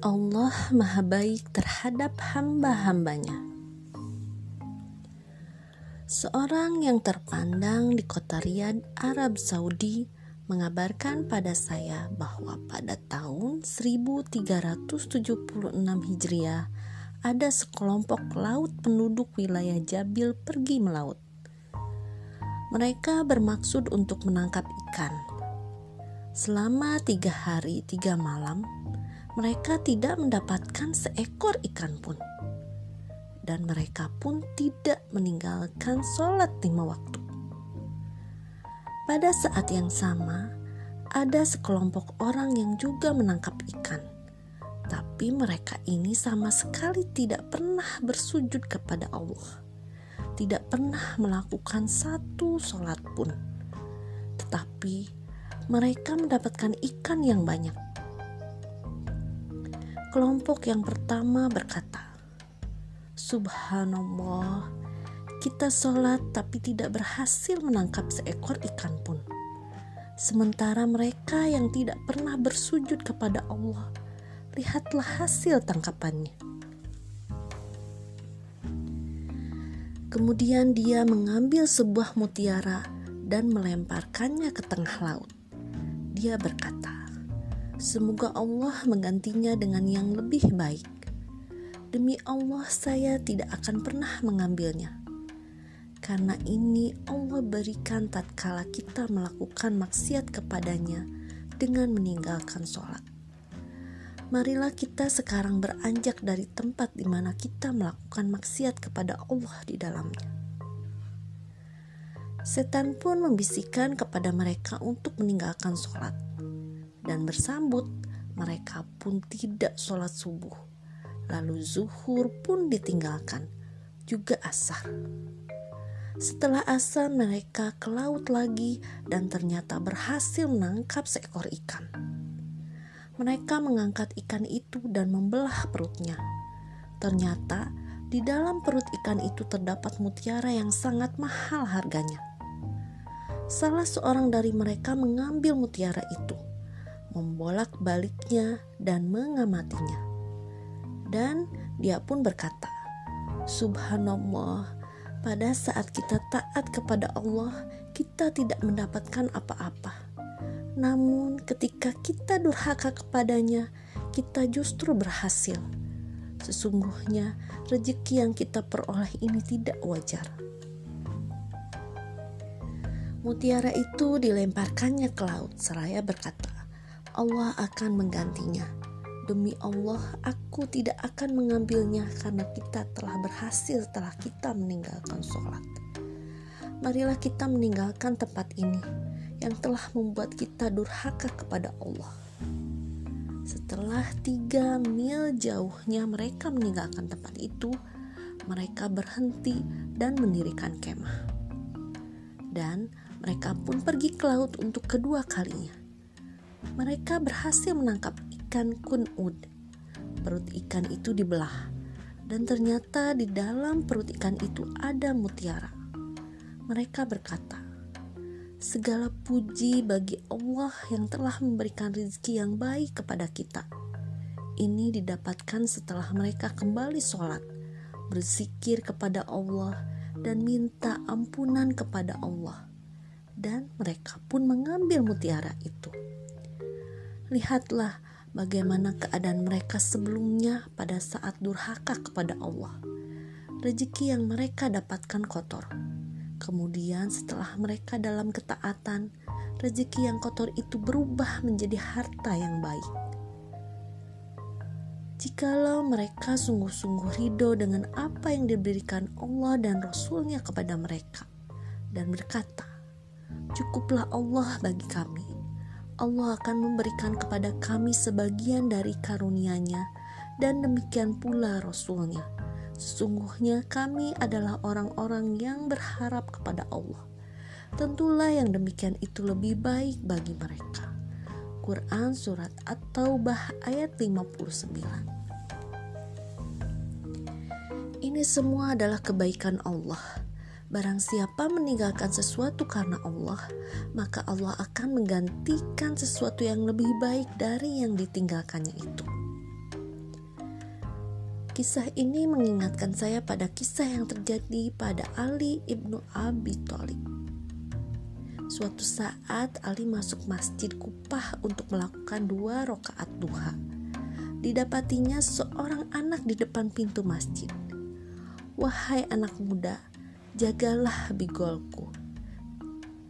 Allah maha baik terhadap hamba-hambanya. Seorang yang terpandang di kota Riyadh, Arab Saudi, mengabarkan pada saya bahwa pada tahun 1376 Hijriah ada sekelompok laut penduduk wilayah Jabil pergi melaut. Mereka bermaksud untuk menangkap ikan. Selama tiga hari tiga malam, mereka tidak mendapatkan seekor ikan pun. Dan mereka pun tidak meninggalkan sholat lima waktu. Pada saat yang sama, ada sekelompok orang yang juga menangkap ikan. Tapi mereka ini sama sekali tidak pernah bersujud kepada Allah. Tidak pernah melakukan satu sholat pun. Tetapi mereka mendapatkan ikan yang banyak Kelompok yang pertama berkata, Subhanallah, kita sholat tapi tidak berhasil menangkap seekor ikan pun. Sementara mereka yang tidak pernah bersujud kepada Allah, lihatlah hasil tangkapannya. Kemudian dia mengambil sebuah mutiara dan melemparkannya ke tengah laut. Dia berkata, Semoga Allah menggantinya dengan yang lebih baik. Demi Allah, saya tidak akan pernah mengambilnya, karena ini Allah berikan tatkala kita melakukan maksiat kepadanya dengan meninggalkan sholat. Marilah kita sekarang beranjak dari tempat di mana kita melakukan maksiat kepada Allah di dalamnya. Setan pun membisikkan kepada mereka untuk meninggalkan sholat dan bersambut, mereka pun tidak sholat subuh. Lalu zuhur pun ditinggalkan, juga asar. Setelah asar mereka ke laut lagi dan ternyata berhasil menangkap seekor ikan. Mereka mengangkat ikan itu dan membelah perutnya. Ternyata di dalam perut ikan itu terdapat mutiara yang sangat mahal harganya. Salah seorang dari mereka mengambil mutiara itu membolak-baliknya dan mengamatinya. Dan dia pun berkata, Subhanallah, pada saat kita taat kepada Allah, kita tidak mendapatkan apa-apa. Namun ketika kita durhaka kepadanya, kita justru berhasil. Sesungguhnya rezeki yang kita peroleh ini tidak wajar. Mutiara itu dilemparkannya ke laut seraya berkata, Allah akan menggantinya. Demi Allah, aku tidak akan mengambilnya karena kita telah berhasil setelah kita meninggalkan sholat. Marilah kita meninggalkan tempat ini yang telah membuat kita durhaka kepada Allah. Setelah tiga mil jauhnya mereka meninggalkan tempat itu, mereka berhenti dan mendirikan kemah. Dan mereka pun pergi ke laut untuk kedua kalinya mereka berhasil menangkap ikan kunud. Perut ikan itu dibelah, dan ternyata di dalam perut ikan itu ada mutiara. Mereka berkata, "Segala puji bagi Allah yang telah memberikan rezeki yang baik kepada kita." Ini didapatkan setelah mereka kembali sholat, berzikir kepada Allah, dan minta ampunan kepada Allah. Dan mereka pun mengambil mutiara itu. Lihatlah bagaimana keadaan mereka sebelumnya pada saat durhaka kepada Allah. Rezeki yang mereka dapatkan kotor. Kemudian setelah mereka dalam ketaatan, rezeki yang kotor itu berubah menjadi harta yang baik. Jikalau mereka sungguh-sungguh ridho dengan apa yang diberikan Allah dan Rasulnya kepada mereka, dan berkata, Cukuplah Allah bagi kami Allah akan memberikan kepada kami sebagian dari karunia-Nya dan demikian pula Rasulnya. Sesungguhnya kami adalah orang-orang yang berharap kepada Allah. Tentulah yang demikian itu lebih baik bagi mereka. Quran Surat At-Taubah ayat 59 Ini semua adalah kebaikan Allah Barang siapa meninggalkan sesuatu karena Allah, maka Allah akan menggantikan sesuatu yang lebih baik dari yang ditinggalkannya itu. Kisah ini mengingatkan saya pada kisah yang terjadi pada Ali ibnu Abi Thalib. Suatu saat Ali masuk masjid Kupah untuk melakukan dua rakaat duha. Didapatinya seorang anak di depan pintu masjid. Wahai anak muda, jagalah bigolku.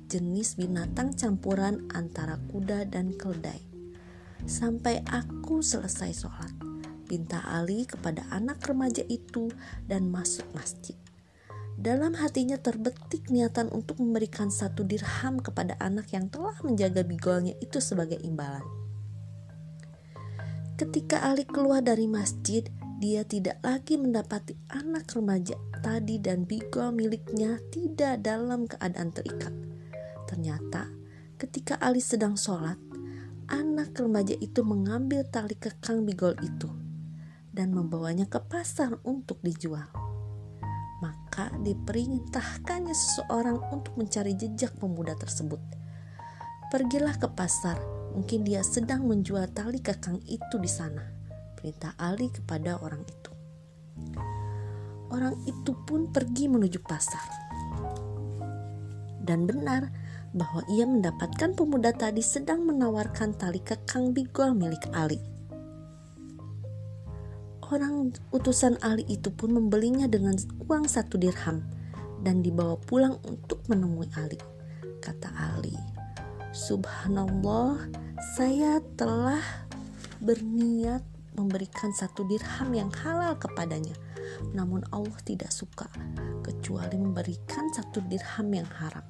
Jenis binatang campuran antara kuda dan keldai. Sampai aku selesai sholat pinta Ali kepada anak remaja itu dan masuk masjid. Dalam hatinya terbetik niatan untuk memberikan satu dirham kepada anak yang telah menjaga bigolnya itu sebagai imbalan. Ketika Ali keluar dari masjid, dia tidak lagi mendapati anak remaja tadi dan bigol miliknya tidak dalam keadaan terikat. Ternyata, ketika Ali sedang sholat, anak remaja itu mengambil tali kekang bigol itu dan membawanya ke pasar untuk dijual. Maka diperintahkannya seseorang untuk mencari jejak pemuda tersebut. Pergilah ke pasar, mungkin dia sedang menjual tali kekang itu di sana. Perintah Ali kepada orang itu. Orang itu pun pergi menuju pasar. Dan benar bahwa ia mendapatkan pemuda tadi sedang menawarkan tali kekang bigol milik Ali orang utusan Ali itu pun membelinya dengan uang satu dirham dan dibawa pulang untuk menemui Ali. Kata Ali, Subhanallah, saya telah berniat memberikan satu dirham yang halal kepadanya. Namun Allah tidak suka kecuali memberikan satu dirham yang haram.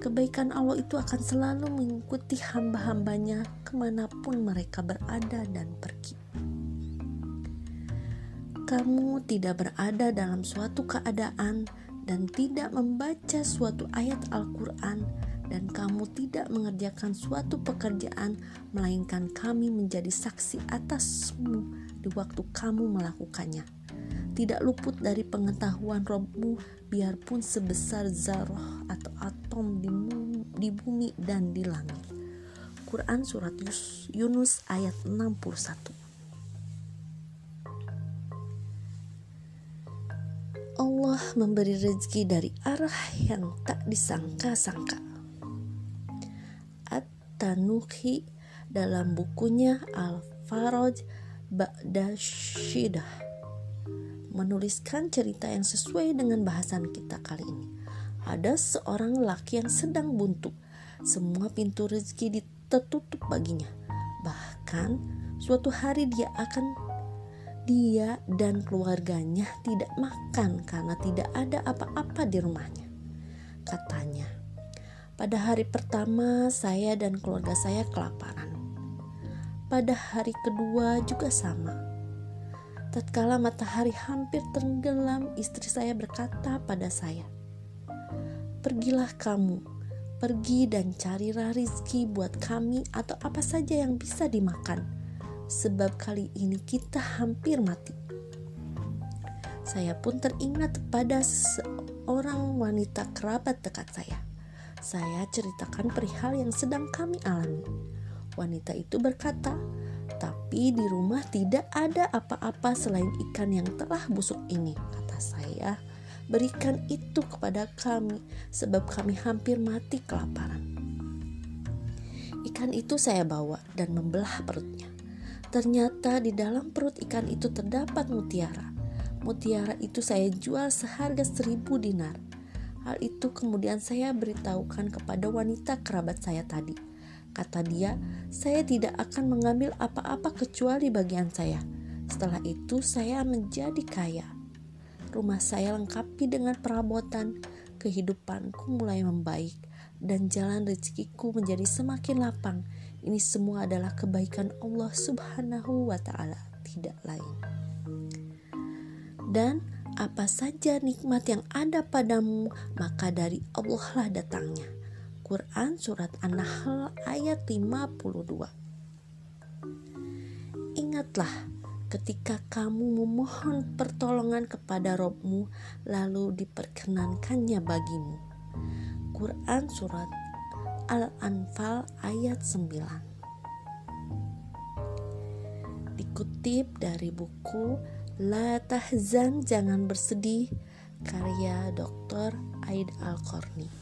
Kebaikan Allah itu akan selalu mengikuti hamba-hambanya ke mana pun mereka berada dan pergi kamu tidak berada dalam suatu keadaan dan tidak membaca suatu ayat Al-Quran, dan kamu tidak mengerjakan suatu pekerjaan, melainkan kami menjadi saksi atasmu di waktu kamu melakukannya. Tidak luput dari pengetahuan Robmu, biarpun sebesar zarah atau atom di, di bumi dan di langit. Quran Surat Yunus ayat 61 Allah memberi rezeki dari arah yang tak disangka-sangka. At-Tanuhi dalam bukunya Al-Faraj Ba'da Shidah menuliskan cerita yang sesuai dengan bahasan kita kali ini. Ada seorang laki yang sedang buntu. Semua pintu rezeki ditutup baginya. Bahkan suatu hari dia akan dia dan keluarganya tidak makan karena tidak ada apa-apa di rumahnya. Katanya, pada hari pertama saya dan keluarga saya kelaparan. Pada hari kedua juga sama. Tatkala matahari hampir tenggelam, istri saya berkata pada saya, "Pergilah kamu, pergi dan carilah rizki buat kami atau apa saja yang bisa dimakan." sebab kali ini kita hampir mati. Saya pun teringat pada seorang wanita kerabat dekat saya. Saya ceritakan perihal yang sedang kami alami. Wanita itu berkata, "Tapi di rumah tidak ada apa-apa selain ikan yang telah busuk ini," kata saya. Berikan itu kepada kami, sebab kami hampir mati kelaparan. Ikan itu saya bawa dan membelah perutnya. Ternyata di dalam perut ikan itu terdapat mutiara. Mutiara itu saya jual seharga seribu dinar. Hal itu kemudian saya beritahukan kepada wanita kerabat saya tadi. Kata dia, saya tidak akan mengambil apa-apa kecuali bagian saya. Setelah itu saya menjadi kaya. Rumah saya lengkapi dengan perabotan, kehidupanku mulai membaik, dan jalan rezekiku menjadi semakin lapang ini semua adalah kebaikan Allah Subhanahu wa Ta'ala, tidak lain. Dan apa saja nikmat yang ada padamu, maka dari Allah lah datangnya. Quran Surat An-Nahl ayat 52 Ingatlah ketika kamu memohon pertolongan kepada Robmu lalu diperkenankannya bagimu. Quran Surat Al-Anfal ayat 9 Dikutip dari buku La tahzan jangan bersedih karya Dr. Aid Al-Qarni